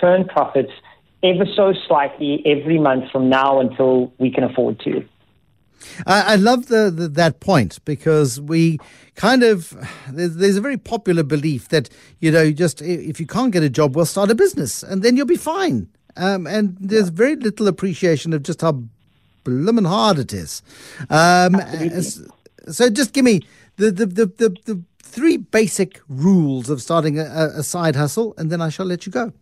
turn profits ever so slightly every month from now until we can afford to. I, I love the, the, that point because we kind of there's, there's, a very popular belief that you know just if you can't get a job, we'll start a business and then you'll be fine. Um, and there's yeah. very little appreciation of just how blooming hard it is. Um, so just give me the the, the, the, the three basic rules of starting a, a side hustle, and then I shall let you go.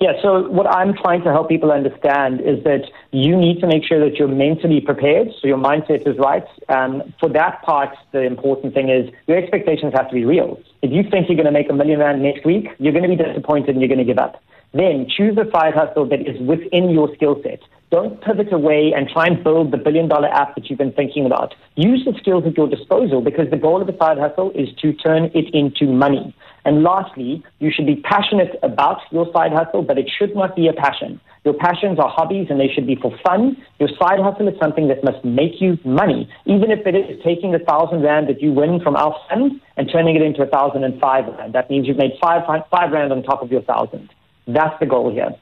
Yeah, so what I'm trying to help people understand is that you need to make sure that you're mentally prepared, so your mindset is right. Um, for that part, the important thing is your expectations have to be real. If you think you're going to make a million rand next week, you're going to be disappointed and you're going to give up. Then choose a side hustle that is within your skill set. Don't pivot away and try and build the billion dollar app that you've been thinking about. Use the skills at your disposal because the goal of a side hustle is to turn it into money. And lastly, you should be passionate about your side hustle, but it should not be a passion. Your passions are hobbies and they should be for fun. Your side hustle is something that must make you money, even if it is taking a thousand rand that you win from our fund and turning it into a thousand and five rand. That means you've made five, five rand on top of your thousand. That's the goal here.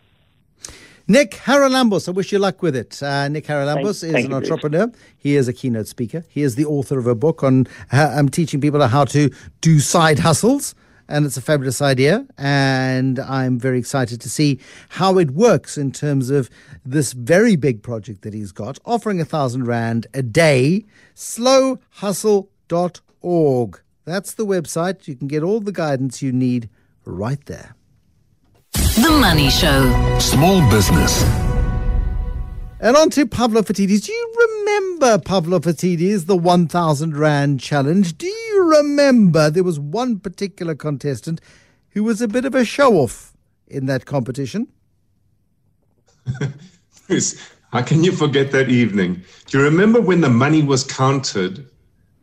Nick Haralambous, I wish you luck with it. Uh, Nick Haralambous thank, is thank an entrepreneur. He is a keynote speaker. He is the author of a book on I'm teaching people how to do side hustles. And it's a fabulous idea. And I'm very excited to see how it works in terms of this very big project that he's got, offering a thousand rand a day. Slowhustle.org. That's the website. You can get all the guidance you need right there. The Money Show. Small business. And on to Pavlo Phitidis. Do you remember Pavlo Phitidis, the 1,000 Rand challenge? Do you remember there was one particular contestant who was a bit of a show off in that competition? How can you forget that evening? Do you remember when the money was counted?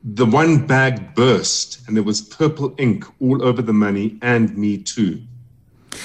The one bag burst and there was purple ink all over the money and me too.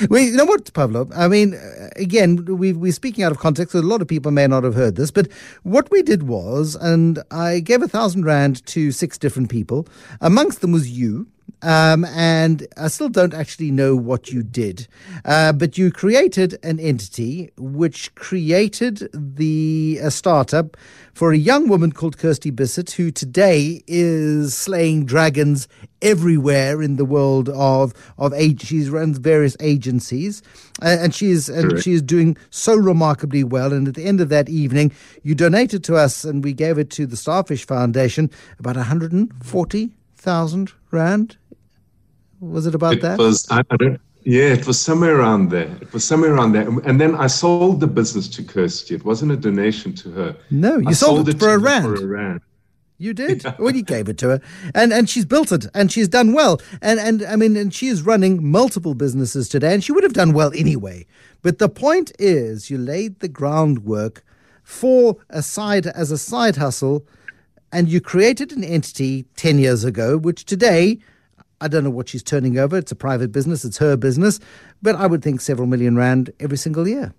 Well, you know what, Pavlo? I mean, again, we, we're speaking out of context, so a lot of people may not have heard this, but what we did was, and I gave a thousand rand to six different people. Amongst them was you. Um, and I still don't actually know what you did, uh, but you created an entity which created the a startup for a young woman called Kirsty Bissett, who today is slaying dragons everywhere in the world of of age. She runs various agencies, uh, and she is and she is doing so remarkably well. And at the end of that evening, you donated to us, and we gave it to the Starfish Foundation about 140,000 rand was it about it that? Was, I, I don't, yeah, it was somewhere around there. It was somewhere around there. And then I sold the business to Kirsty. It wasn't a donation to her. No, you sold, sold, it, for, a rand. for a rand. You did. Well, you gave it to her, and and she's built it, and she's done well, and and I mean, and she is running multiple businesses today, and she would have done well anyway. But the point is, you laid the groundwork for a side as a side hustle, and you created an entity ten years ago, which today I don't know what she's turning over. It's a private business, it's her business, but I would think several million rand every single year.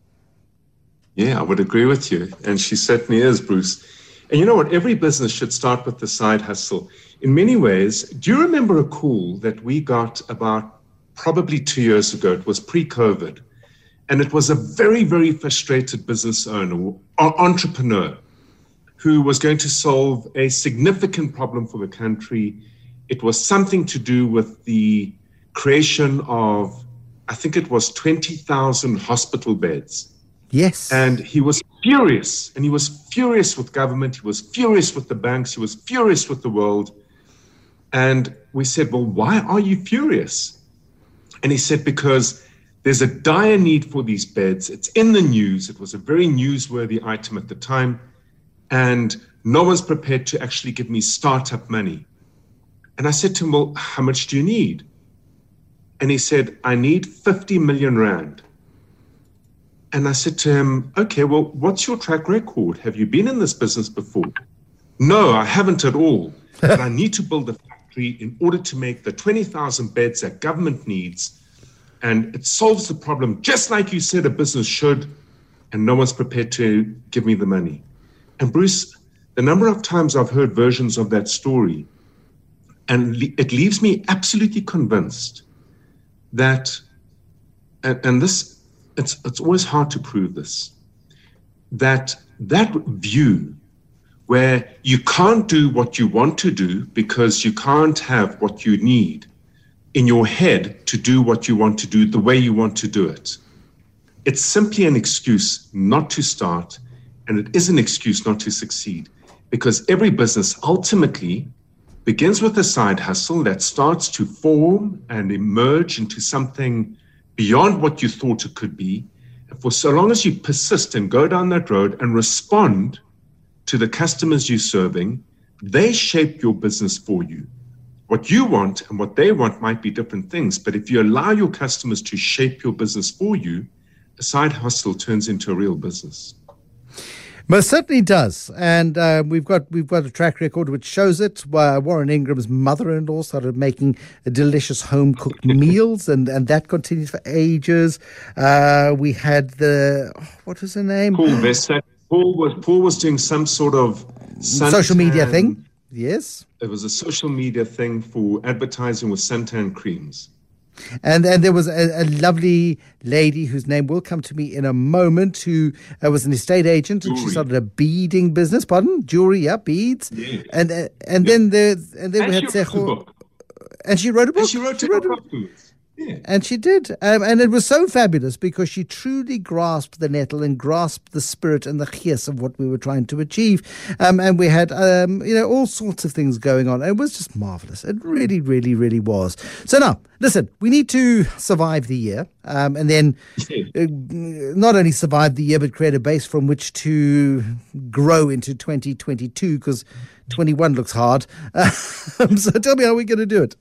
Yeah, I would agree with you. And she certainly is, Bruce. And you know what? Every business should start with the side hustle. In many ways, do you remember a call that we got about probably two years ago? It was pre COVID. And it was a very, very frustrated business owner, or entrepreneur, who was going to solve a significant problem for the country it was something to do with the creation of, I think it was 20,000 hospital beds. Yes. And he was furious, and he was furious with government, he was furious with the banks, he was furious with the world. And we said, Well, why are you furious? And he said, Because there's a dire need for these beds. It's in the news. It was a very newsworthy item at the time. And no one's prepared to actually give me startup money. And I said to him, Well, how much do you need? And he said, I need 50 million rand. And I said to him, Okay, well, what's your track record? Have you been in this business before? No, I haven't at all. but I need to build a factory in order to make the 20,000 beds that government needs. And it solves the problem, just like you said a business should. And no one's prepared to give me the money. And Bruce, the number of times I've heard versions of that story, and it leaves me absolutely convinced that, and, and this it's, it's always hard to prove this, that that view where you can't do what you want to do because you can't have what you need in your head to do what you want to do the way you want to do it. It's simply an excuse not to start, and it is an excuse not to succeed because every business ultimately begins with a side hustle that starts to form and emerge into something beyond what you thought it could be. And for so long as you persist and go down that road and respond to the customers you're serving, they shape your business for you. What you want and what they want might be different things, but if you allow your customers to shape your business for you, a side hustle turns into a real business. Most certainly does, and uh, we've got we've got a track record which shows it. Uh, Warren Ingram's mother-in-law started making delicious home-cooked meals, and, and that continued for ages. Uh, we had the what was her name? Paul Vesta. Paul was Paul was doing some sort of social media thing. Yes, it was a social media thing for advertising with suntan creams. And and there was a, a, lovely lady whose name will come to me in a moment, who uh, was an estate agent, jewelry. and she started a beading business. Pardon, jewelry, yeah, beads. Yeah. And uh, and yeah. then the and then and we had Secho. And she wrote a book. And she wrote, she wrote a book. Yeah. And she did. Um, and it was so fabulous because she truly grasped the nettle and grasped the spirit and the chias of what we were trying to achieve. Um, and we had, um, you know, all sorts of things going on. It was just marvelous. It really, really, really was. So now, listen, we need to survive the year um, and then uh, not only survive the year, but create a base from which to grow into 2022 because 21 looks hard. so tell me how we're going to do it.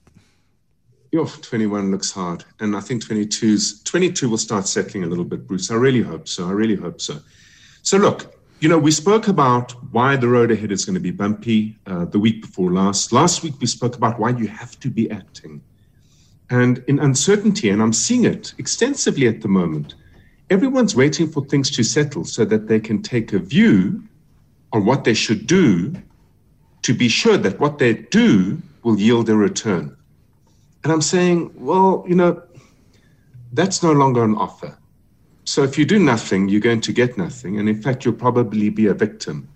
Yo, 21 looks hard. And I think 22's 22 will start settling a little bit, Bruce. I really hope so. I really hope so. So look, you know, we spoke about why the road ahead is going to be bumpy uh, the week before last. Last week we spoke about why you have to be acting. And in uncertainty, and I'm seeing it extensively at the moment, everyone's waiting for things to settle so that they can take a view on what they should do to be sure that what they do will yield a return. And I'm saying, well, you know, that's no longer an offer. So if you do nothing, you're going to get nothing. And in fact, you'll probably be a victim.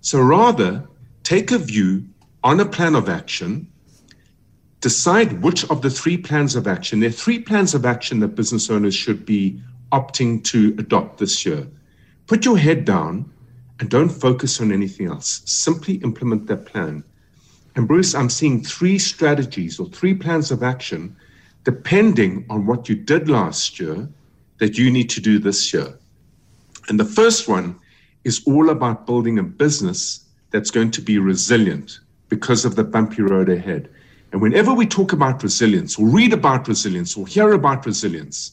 So rather, take a view on a plan of action, decide which of the three plans of action, there are three plans of action that business owners should be opting to adopt this year. Put your head down and don't focus on anything else. Simply implement that plan. And Bruce, I'm seeing three strategies or three plans of action depending on what you did last year that you need to do this year. And the first one is all about building a business that's going to be resilient because of the bumpy road ahead. And whenever we talk about resilience or read about resilience or hear about resilience,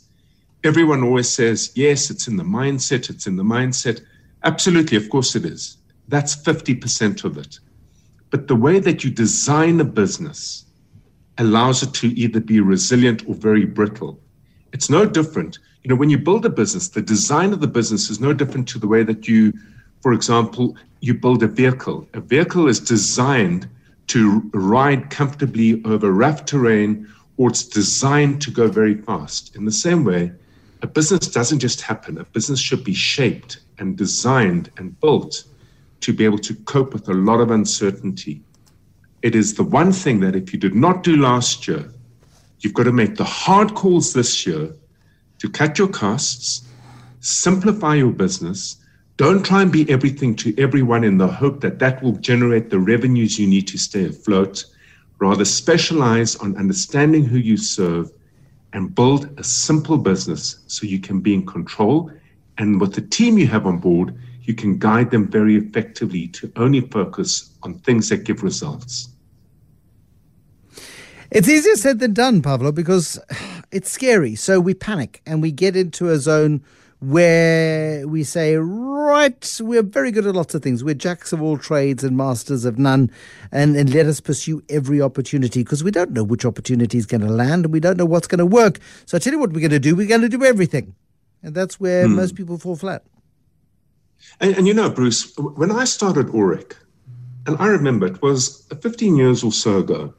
everyone always says, yes, it's in the mindset, it's in the mindset. Absolutely, of course it is. That's 50% of it. But the way that you design a business allows it to either be resilient or very brittle. It's no different. You know, when you build a business, the design of the business is no different to the way that you, for example, you build a vehicle. A vehicle is designed to ride comfortably over rough terrain or it's designed to go very fast. In the same way, a business doesn't just happen. A business should be shaped and designed and built to be able to cope with a lot of uncertainty. It is the one thing that if you did not do last year, you've got to make the hard calls this year to cut your costs, simplify your business. Don't try and be everything to everyone in the hope that that will generate the revenues you need to stay afloat. Rather, specialize on understanding who you serve and build a simple business so you can be in control. And with the team you have on board, you can guide them very effectively to only focus on things that give results. It's easier said than done, Pavlo, because it's scary. So we panic and we get into a zone where we say, right, we're very good at lots of things. We're jacks of all trades and masters of none. And, and let us pursue every opportunity because we don't know which opportunity is going to land and we don't know what's going to work. So I tell you what we're going to do. We're going to do everything. And that's where hmm. most people fall flat. And, and, you know, Bruce, when I started Aurik, and I remember it was 15 years or so ago,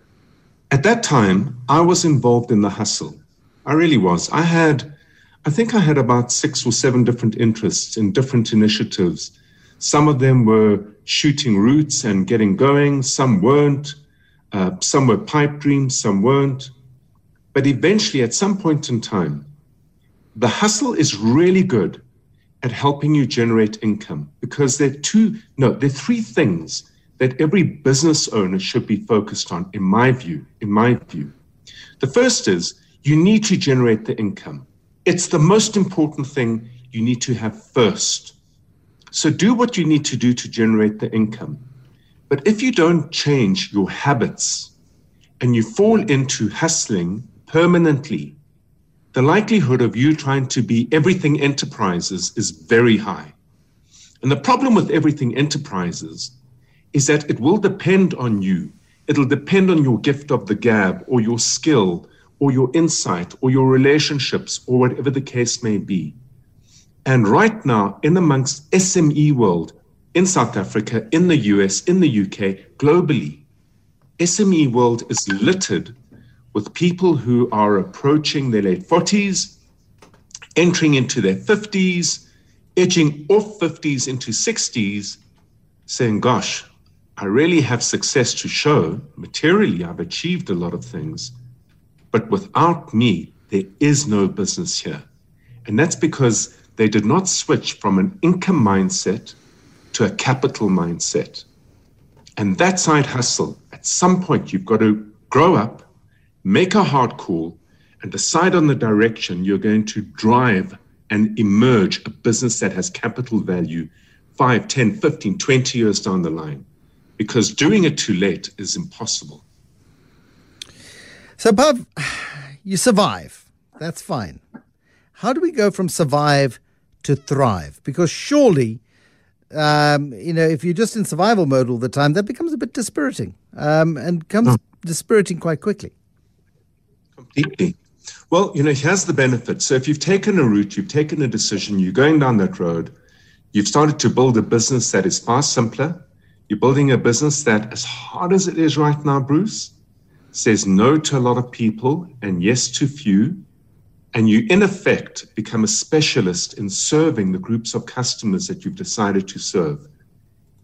at that time, I was involved in the hustle. I really was. I had I think I had about six or seven different interests in different initiatives. Some of them were shooting roots and getting going, some weren't. Uh, some were pipe dreams, some weren't. But eventually, at some point in time, the hustle is really good at helping you generate income because there are two, no, there are three things that every business owner should be focused on, in my view. In my view, the first is you need to generate the income. It's the most important thing you need to have first. So do what you need to do to generate the income. But if you don't change your habits and you fall into hustling permanently, the likelihood of you trying to be everything enterprises is very high. And the problem with everything enterprises is that it will depend on you. It'll depend on your gift of the gab or your skill or your insight or your relationships or whatever the case may be. And right now, in amongst SME world, in South Africa, in the US, in the UK, globally, SME world is littered with people who are approaching their late 40s, entering into their 50s, edging off 50s into 60s, saying, Gosh, I really have success to show. Materially, I've achieved a lot of things. But without me, there is no business here. And that's because they did not switch from an income mindset to a capital mindset. And that side hustle, at some point, you've got to grow up, make a hard call, and decide on the direction you're going to drive and emerge a business that has capital value 5, 10, 15, 20 years down the line. Because doing it too late is impossible. So, Bob, you survive. That's fine. How do we go from survive to thrive? Because surely, um, you know, if you're just in survival mode all the time, that becomes a bit dispiriting um, and comes oh. dispiriting quite quickly. Completely. Well, you know, here's the benefit. So if you've taken a route, you've taken a decision, you're going down that road, you've started to build a business that is far simpler. You're building a business that, as hard as it is right now, Bruce, says no to a lot of people and yes to few, and you in effect become a specialist in serving the groups of customers that you've decided to serve,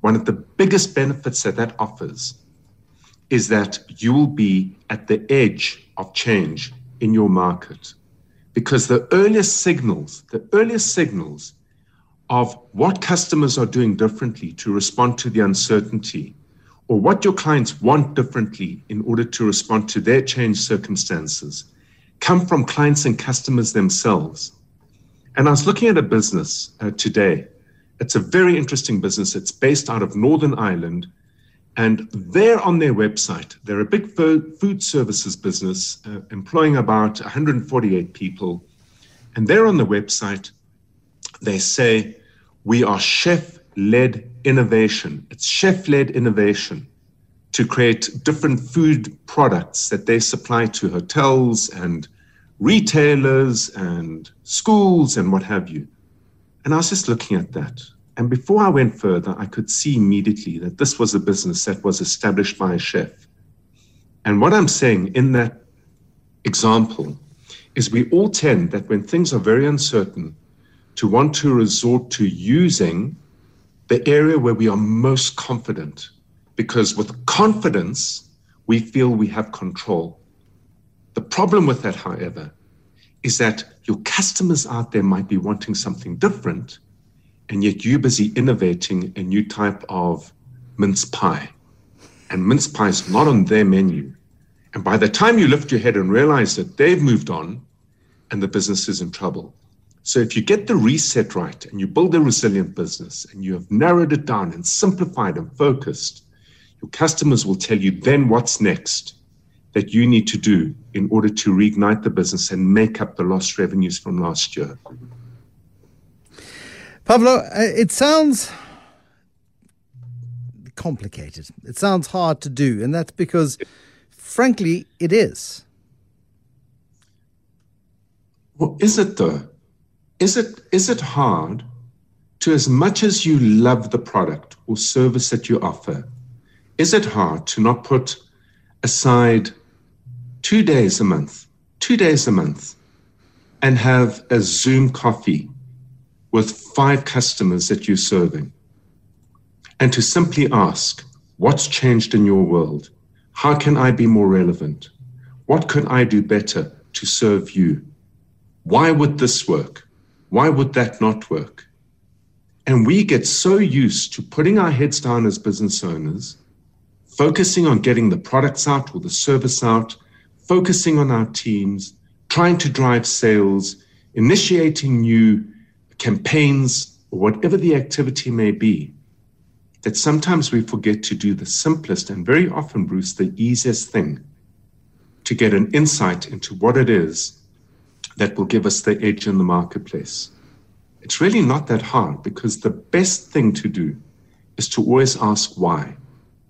one of the biggest benefits that that offers is that you will be at the edge of change in your market. Because the earliest signals, the earliest signals of what customers are doing differently to respond to the uncertainty or what your clients want differently in order to respond to their changed circumstances come from clients and customers themselves. And I was looking at a business uh, today. It's a very interesting business. It's based out of Northern Ireland. And there on their website, they're a big food services business uh, employing about 148 people. And there on the website, they say, We are chef led innovation. It's chef led innovation to create different food products that they supply to hotels and retailers and schools and what have you. And I was just looking at that. And before I went further, I could see immediately that this was a business that was established by a chef. And what I'm saying in that example is we all tend that when things are very uncertain to want to resort to using the area where we are most confident, because with confidence, we feel we have control. The problem with that, however, is that your customers out there might be wanting something different, and yet you're busy innovating a new type of mince pie. And mince pie is not on their menu. And by the time you lift your head and realize that they've moved on and the business is in trouble, so if you get the reset right and you build a resilient business and you have narrowed it down and simplified and focused, your customers will tell you then what's next that you need to do in order to reignite the business and make up the lost revenues from last year. Pavlo, uh, it sounds complicated. It sounds hard to do, and that's because, frankly, it is. Well, is it though? is it is it hard to as much as you love the product or service that you offer is it hard to not put aside two days a month two days a month and have a Zoom coffee with five customers that you're serving and to simply ask, What's changed in your world? How can I be more relevant? What could I do better to serve you? Why would this work? Why would that not work? And we get so used to putting our heads down as business owners, focusing on getting the products out or the service out, focusing on our teams, trying to drive sales, initiating new campaigns, whatever the activity may be, that sometimes we forget to do the simplest and very often, Bruce, the easiest thing to get an insight into what it is that will give us the edge in the marketplace. It's really not that hard because the best thing to do is to always ask why.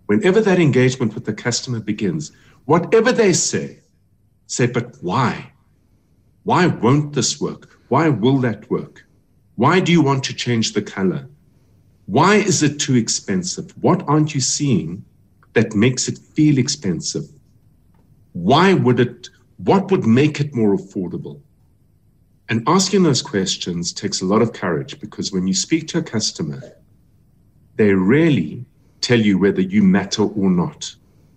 Whenever that engagement with the customer begins, whatever they say, say, but why? Why won't this work? Why will that work? Why do you want to change the color? Why is it too expensive? What aren't you seeing that makes it feel expensive? Why would it, what would make it more affordable? And asking those questions takes a lot of courage because when you speak to a customer, they rarely tell you whether you matter or not,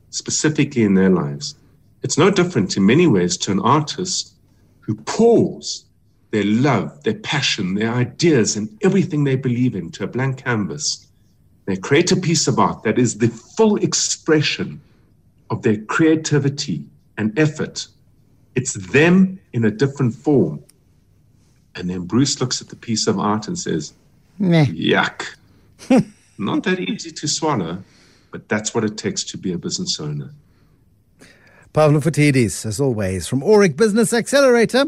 specifically in their lives. It's no different in many ways to an artist who pours their love, their passion, their ideas, and everything they believe in to a blank canvas. They create a piece of art that is the full expression of their creativity and effort. It's them in a different form. And then Bruce looks at the piece of art and says, Meh. Yuck. Not that easy to swallow, but that's what it takes to be a business owner. Pavlo Phitidis, as always, from Aurik Business Accelerator.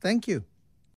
Thank you.